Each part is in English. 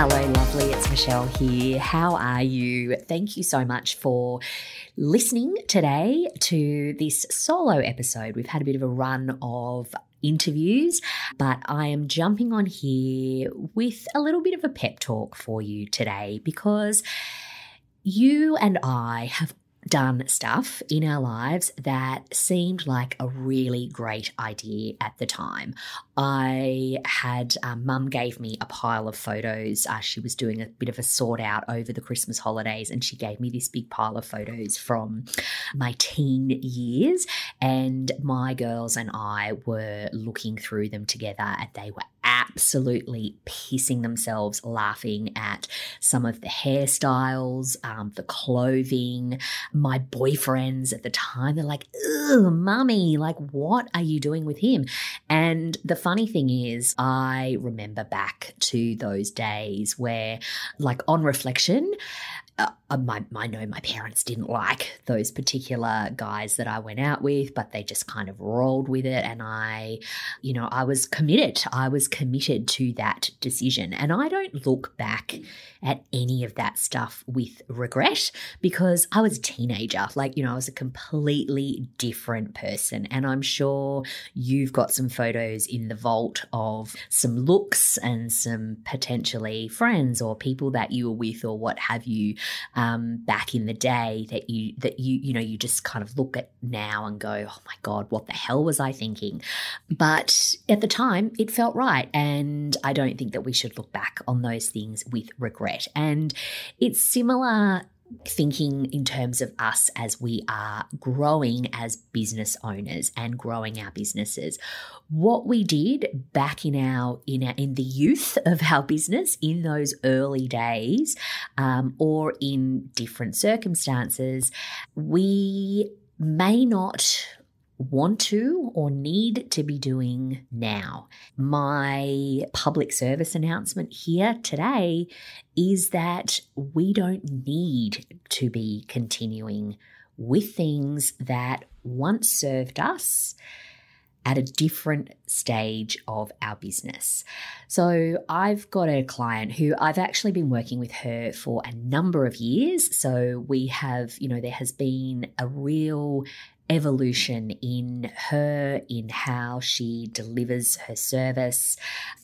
Hello, lovely. It's Michelle here. How are you? Thank you so much for listening today to this solo episode. We've had a bit of a run of interviews, but I am jumping on here with a little bit of a pep talk for you today because you and I have done stuff in our lives that seemed like a really great idea at the time. I had, um, mum gave me a pile of photos. Uh, she was doing a bit of a sort out over the Christmas holidays, and she gave me this big pile of photos from my teen years. And my girls and I were looking through them together, and they were absolutely pissing themselves laughing at some of the hairstyles, um, the clothing. My boyfriends at the time, they're like, ugh, mummy, like, what are you doing with him? And the funny thing is, I remember back to those days where, like, on reflection, uh, my, I know my parents didn't like those particular guys that I went out with, but they just kind of rolled with it. And I, you know, I was committed. I was committed to that decision. And I don't look back at any of that stuff with regret because I was a teenager. Like, you know, I was a completely different person. And I'm sure you've got some photos in the vault of some looks and some potentially friends or people that you were with or what have you um, back in the day that you that you you know you just kind of look at now and go, oh my god, what the hell was I thinking? But at the time, it felt right, and I don't think that we should look back on those things with regret. And it's similar thinking in terms of us as we are growing as business owners and growing our businesses. What we did back in our in our, in the youth of our business in those early days um, or in different circumstances we may not want to or need to be doing now. My public service announcement here today is that we don't need to be continuing with things that once served us at a different stage of our business. So, I've got a client who I've actually been working with her for a number of years. So, we have, you know, there has been a real evolution in her, in how she delivers her service.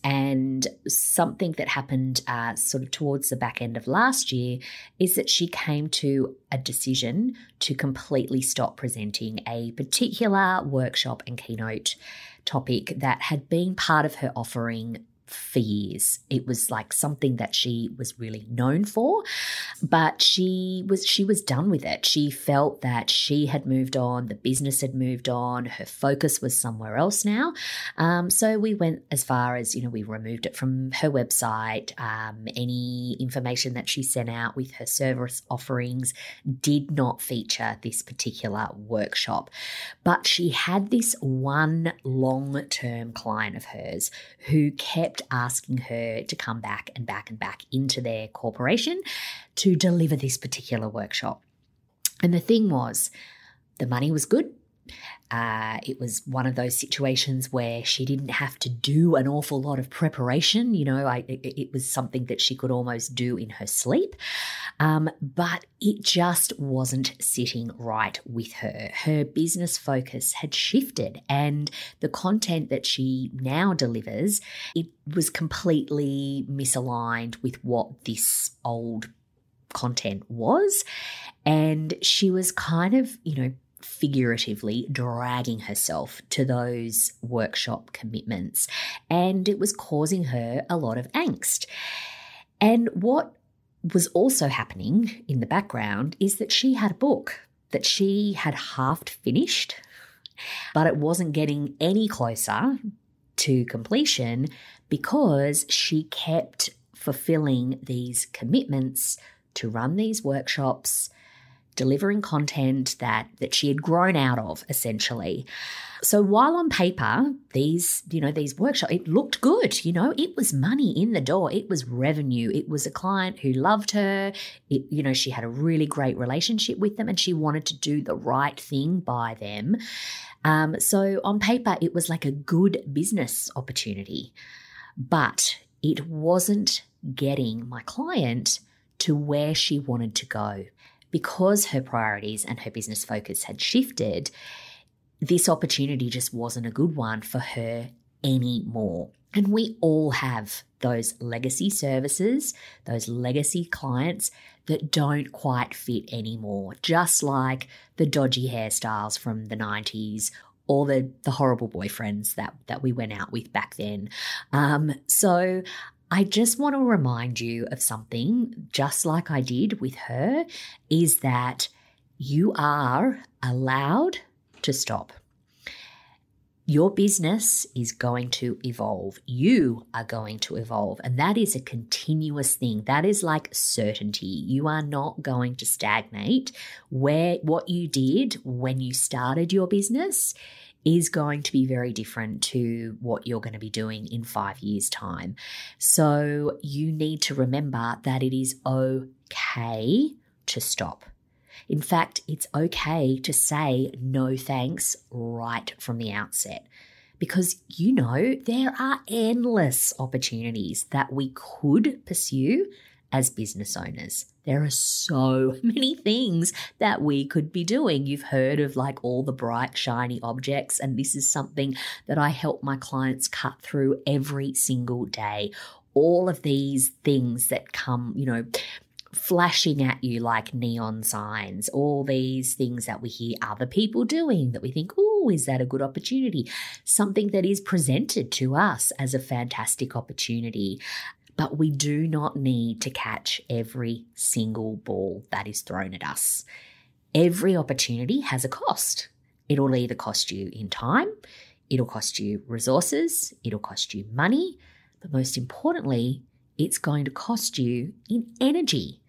And something that happened uh, sort of towards the back end of last year is that she came to a decision to completely stop presenting a particular workshop and keynote topic that had been part of her offering for years. It was like something that she was really known for, but she was she was done with it. She felt that she had moved on, the business had moved on, her focus was somewhere else now. Um, so we went as far as you know, we removed it from her website. Um, any information that she sent out with her service offerings did not feature this particular workshop, but she had this one long term client of hers who kept kept asking her to come back and back and back into their corporation to deliver this particular workshop. And the thing was, the money was good. Uh, it was one of those situations where she didn't have to do an awful lot of preparation. You know, I, it, it, was something that she could almost do in her sleep. Um, but it just wasn't sitting right with her. Her business focus had shifted, and the content that she now delivers, it was completely misaligned with what this old content was. And she was kind of, you know, figuratively dragging herself to those workshop commitments. And it was causing her a lot of angst. And what was also happening in the background is that she had a book that she had half finished, but it wasn't getting any closer to completion because she kept fulfilling these commitments to run these workshops, delivering content that that she had grown out of essentially. So while on paper, these, you know, these workshops, it looked good, you know, it was money in the door, it was revenue, it was a client who loved her, it, you know, she had a really great relationship with them and she wanted to do the right thing by them. Um, so on paper, it was like a good business opportunity, but it wasn't getting my client to where she wanted to go because her priorities and her business focus had shifted this opportunity just wasn't a good one for her anymore. And we all have those legacy services, those legacy clients that don't quite fit anymore, just like the dodgy hairstyles from the 90s or the, the horrible boyfriends that, that we went out with back then. Um, so I just want to remind you of something, just like I did with her, is that you are allowed to stop. Your business is going to evolve. You are going to evolve. And that is a continuous thing. That is like certainty. You are not going to stagnate. Where what you did when you started your business is going to be very different to what you're going to be doing in five years' time. So you need to remember that it is okay to stop. In fact, it's okay to say no thanks right from the outset because you know there are endless opportunities that we could pursue as business owners. There are so many things that we could be doing. You've heard of like all the bright, shiny objects, and this is something that I help my clients cut through every single day all of these things that come, you know, flashing at you like neon signs, all these things that we hear other people doing that we think, oh, is that a good opportunity? Something that is presented to us as a fantastic opportunity. But we do not need to catch every single ball that is thrown at us. Every opportunity has a cost. It'll either cost you in time, it'll cost you resources, it'll cost you money, but most importantly, it's going to cost you in energy.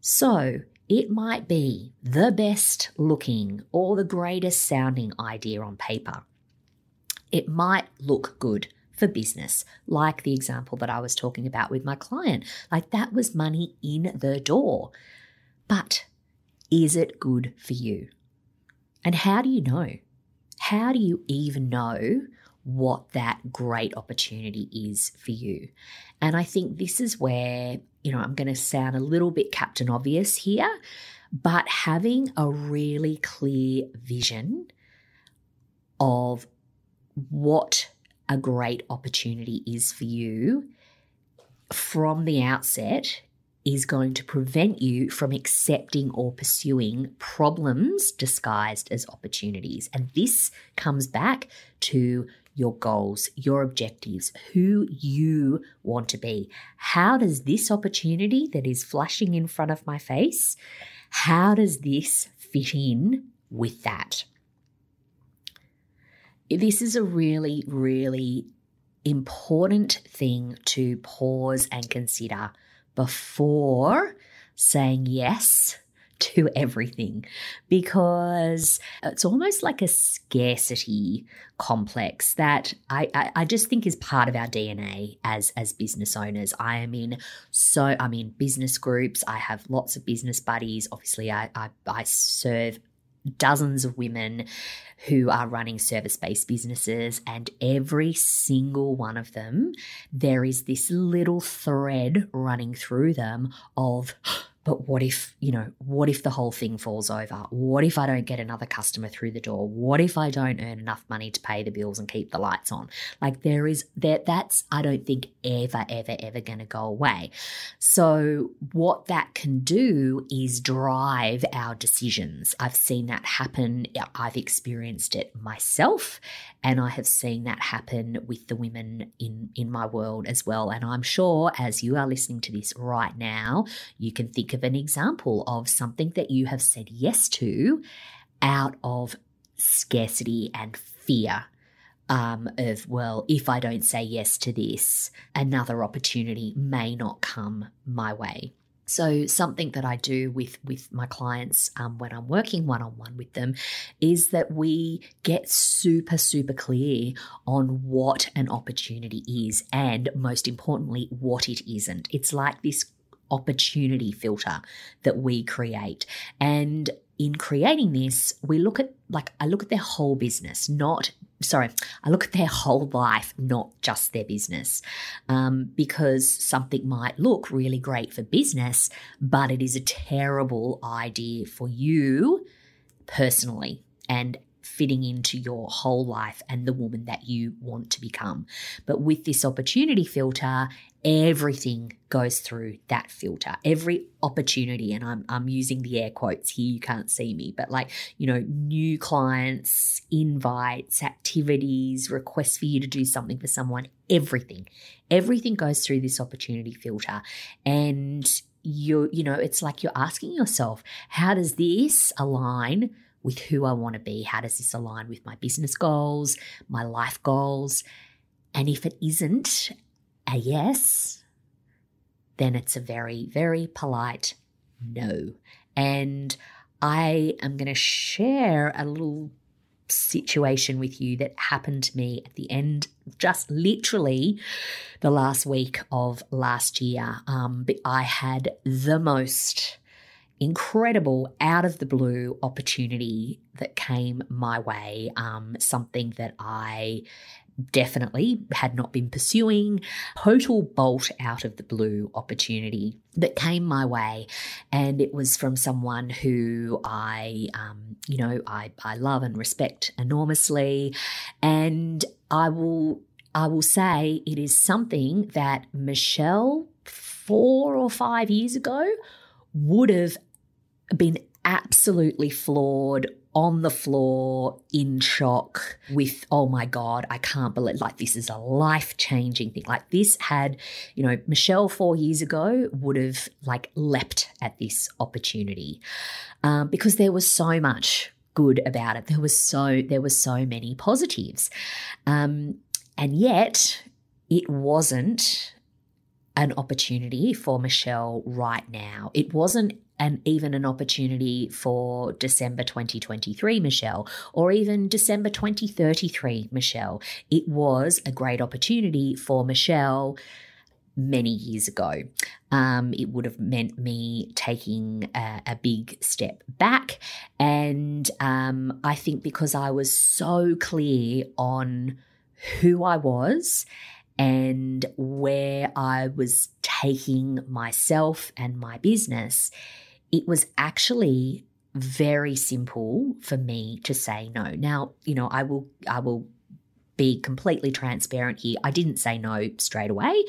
So it might be the best looking or the greatest sounding idea on paper. It might look good for business, like the example that I was talking about with my client. Like that was money in the door. But is it good for you? And how do you know? How do you even know what that great opportunity is for you? And I think this is where you know, I'm going to sound a little bit Captain Obvious here, but having a really clear vision of what a great opportunity is for you from the outset is going to prevent you from accepting or pursuing problems disguised as opportunities. And this comes back to your goals, your objectives, who you want to be. How does this opportunity that is flashing in front of my face, how does this fit in with that? This is a really, really important thing to pause and consider before saying yes to everything because it's almost like a scarcity complex that I, I, I, just think is part of our DNA as as business owners. I am in so I'm in business groups. I have lots of business buddies. Obviously, I I, I serve dozens of women who are running service based businesses, and every single one of them, there is this little thread running through them of but what if, you know, what if the whole thing falls over? What if I don't get another customer through the door? What if I don't earn enough money to pay the bills and keep the lights on? Like there is that that's I don't think ever ever ever going to go away. So what that can do is drive our decisions. I've seen that happen. I've experienced it myself and I have seen that happen with the women in in my world as well. And I'm sure as you are listening to this right now, you can think of an example of something that you have said yes to out of scarcity and fear um, of, well, if I don't say yes to this, another opportunity may not come my way. So something that I do with with my clients um, when I'm working one on one with them is that we get super super clear on what an opportunity is, and most importantly, what it isn't. It's like this opportunity filter that we create, and in creating this, we look at like I look at their whole business, not sorry, I look at their whole life, not just their business, um, because something might look really great for business, but it is a terrible idea for you personally. And fitting into your whole life and the woman that you want to become. But with this opportunity filter, everything goes through that filter. Every opportunity, and I'm, I'm using the air quotes here, you can't see me, but like, you know, new clients, invites, activities, requests for you to do something for someone, everything, everything goes through this opportunity filter. And you you know, it's like you're asking yourself, how does this align with who I want to be. How does this align with my business goals, my life goals? And if it isn't a yes, then it's a very, very polite no. And I am going to share a little situation with you that happened to me at the end, just literally the last week of last year. Um, I had the most incredible out of the blue opportunity that came my way, um, something that I definitely had not been pursuing, total bolt out of the blue opportunity that came my way. And it was from someone who I, um, you know, I, I love and respect enormously. And I will, I will say it is something that Michelle four or five years ago would have been absolutely floored on the floor in shock with oh my god i can't believe like this is a life changing thing like this had you know michelle four years ago would have like leapt at this opportunity um, because there was so much good about it there was so there were so many positives um, and yet it wasn't an opportunity for Michelle right now. It wasn't and even an opportunity for December 2023, Michelle, or even December 2033, Michelle. It was a great opportunity for Michelle many years ago. Um, it would have meant me taking a, a big step back. And um, I think because I was so clear on who I was and where I was taking myself and my business, it was actually very simple for me to say no. Now, you know, I will I will be completely transparent here. I didn't say no straight away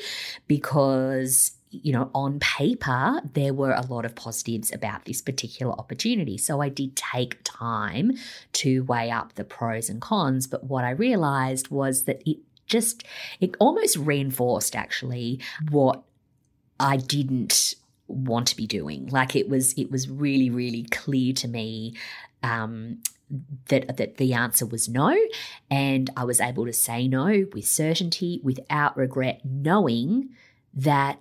because you know, on paper, there were a lot of positives about this particular opportunity. So I did take time to weigh up the pros and cons. But what I realized was that it just, it almost reinforced actually what I didn't want to be doing. Like it was, it was really, really clear to me um, that that the answer was no, and I was able to say no with certainty, without regret, knowing that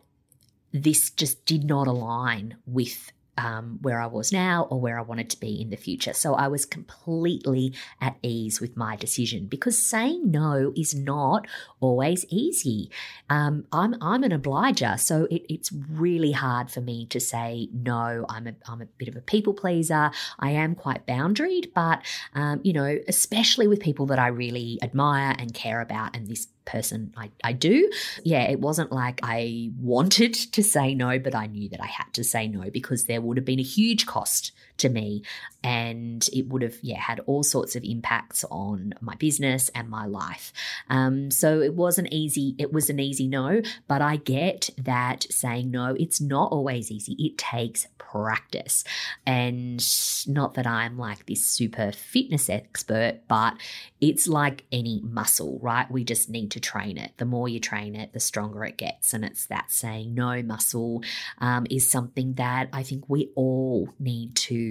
this just did not align with um, where I was now or where I wanted to be in the future. So I was completely at ease with my decision because saying no is not always easy. Um, I'm I'm an obliger, so it, it's really hard for me to say no. I'm a I'm a bit of a people pleaser. I am quite boundaried, but um, you know, especially with people that I really admire and care about, and this person I, I do. Yeah, it wasn't like I wanted to say no, but I knew that I had to say no because there would have been a huge cost to me. And it would have yeah had all sorts of impacts on my business and my life. Um, so it wasn't easy it was an easy no but i get that saying no it's not always easy. It takes practice. And not that i'm like this super fitness expert but it's like any muscle right? We just need to train it. The more you train it the stronger it gets. And it's that saying no muscle um, is something that i think we all need to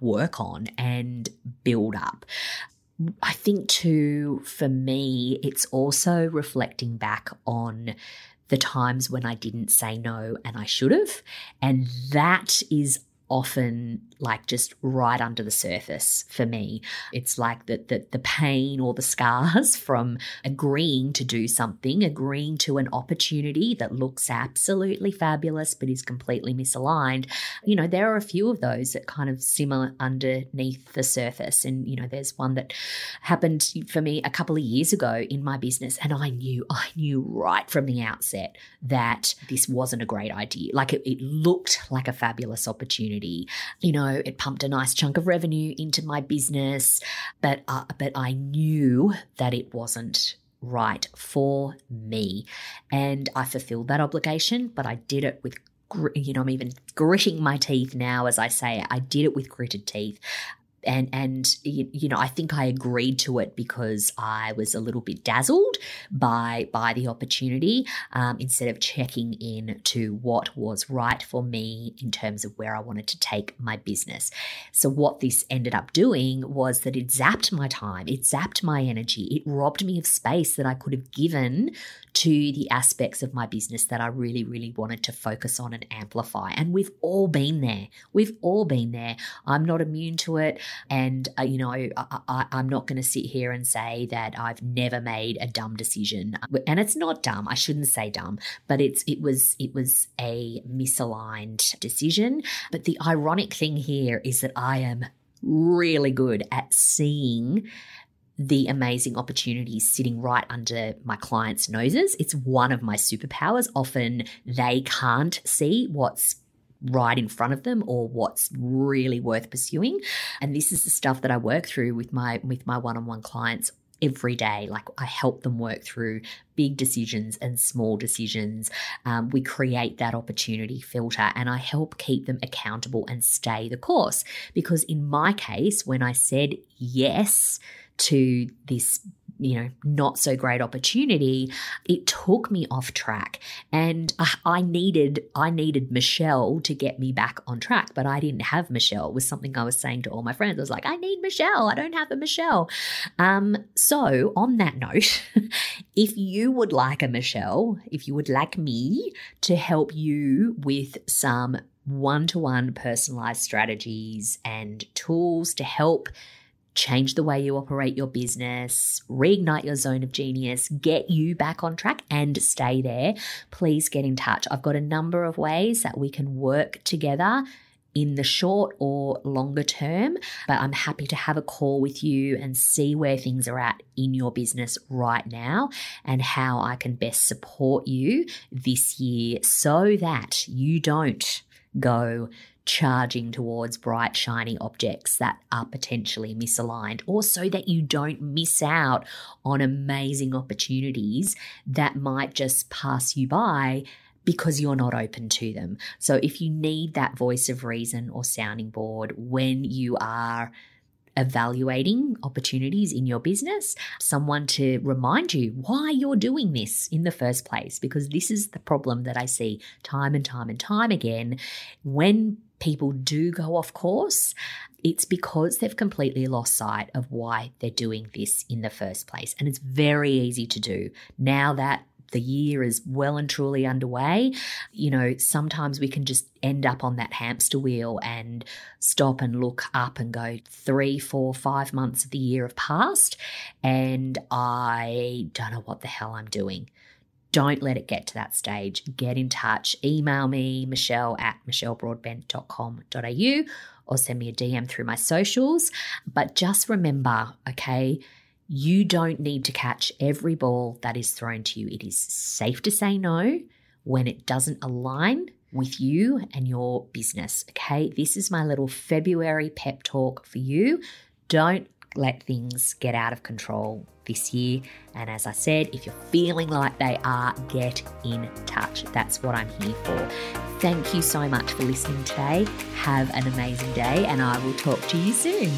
work on and build up. I think too, for me, it's also reflecting back on the times when I didn't say no and I should have. And that is often like just right under the surface for me. It's like that the, the pain or the scars from agreeing to do something, agreeing to an opportunity that looks absolutely fabulous but is completely misaligned. You know, there are a few of those that kind of simmer underneath the surface. And, you know, there's one that happened for me a couple of years ago in my business. And I knew, I knew right from the outset that this wasn't a great idea. Like it, it looked like a fabulous opportunity. You know, know, it pumped a nice chunk of revenue into my business, but uh, but I knew that it wasn't right for me, and I fulfilled that obligation. But I did it with you know, I'm even gritting my teeth now as I say it. I did it with gritted teeth and and you know I think I agreed to it because I was a little bit dazzled by by the opportunity um, instead of checking in to what was right for me in terms of where I wanted to take my business. So what this ended up doing was that it zapped my time, it zapped my energy, it robbed me of space that I could have given to the aspects of my business that I really, really wanted to focus on and amplify. And we've all been there. We've all been there. I'm not immune to it. And, uh, you know, I, I, I'm not going to sit here and say that I've never made a dumb decision. And it's not dumb. I shouldn't say dumb, but it's, it was, it was a misaligned decision. But the ironic thing here is that I am really good at seeing the amazing opportunities sitting right under my clients' noses. It's one of my superpowers. Often they can't see what's right in front of them or what's really worth pursuing. And this is the stuff that I work through with my with my one-on-one clients every day. Like I help them work through big decisions and small decisions. Um, we create that opportunity filter and I help keep them accountable and stay the course. Because in my case, when I said yes to this you know not so great opportunity it took me off track. And I, needed i needed michelle to get me back on track but i didn't have michelle it was something i was saying to all my friends. I was like i need michelle. I don't have a michelle. Um so on that note if you would like a michelle if you would like me to help you with some one-to-one personalized strategies and tools to help change the way you operate your business, reignite your zone of genius, get you back on track and stay there, please get in touch. I've got a number of ways that we can work together in the short or longer term, but I'm happy to have a call with you and see where things are at in your business right now and how I can best support you this year so that you don't go charging towards bright, shiny objects that are potentially misaligned, or so that you don't miss out on amazing opportunities that might just pass you by because you're not open to them. So, if you need that voice of reason or sounding board when you are evaluating opportunities in your business, someone to remind you why you're doing this in the first place, because this is the problem that I see time and time and time again. When people do go off course, it's because they've completely lost sight of why they're doing this in the first place. And it's very easy to do now that the year is well and truly underway, you know, sometimes we can just end up on that hamster wheel and stop and look up and go three, four, five months of the year have passed, and I don't know what the hell I'm doing. Don't let it get to that stage. Get in touch. Email me, michelle at michellebroadbent.com.au or send me a DM through my socials. But just remember, okay, you don't need to catch every ball that is thrown to you. It is safe to say no when it doesn't align with you and your business. Okay, this is my little February pep talk for you. Don't let things get out of control this year. And as I said, if you're feeling like they are, get in touch. That's what I'm here for. Thank you so much for listening today. Have an amazing day, and I will talk to you soon.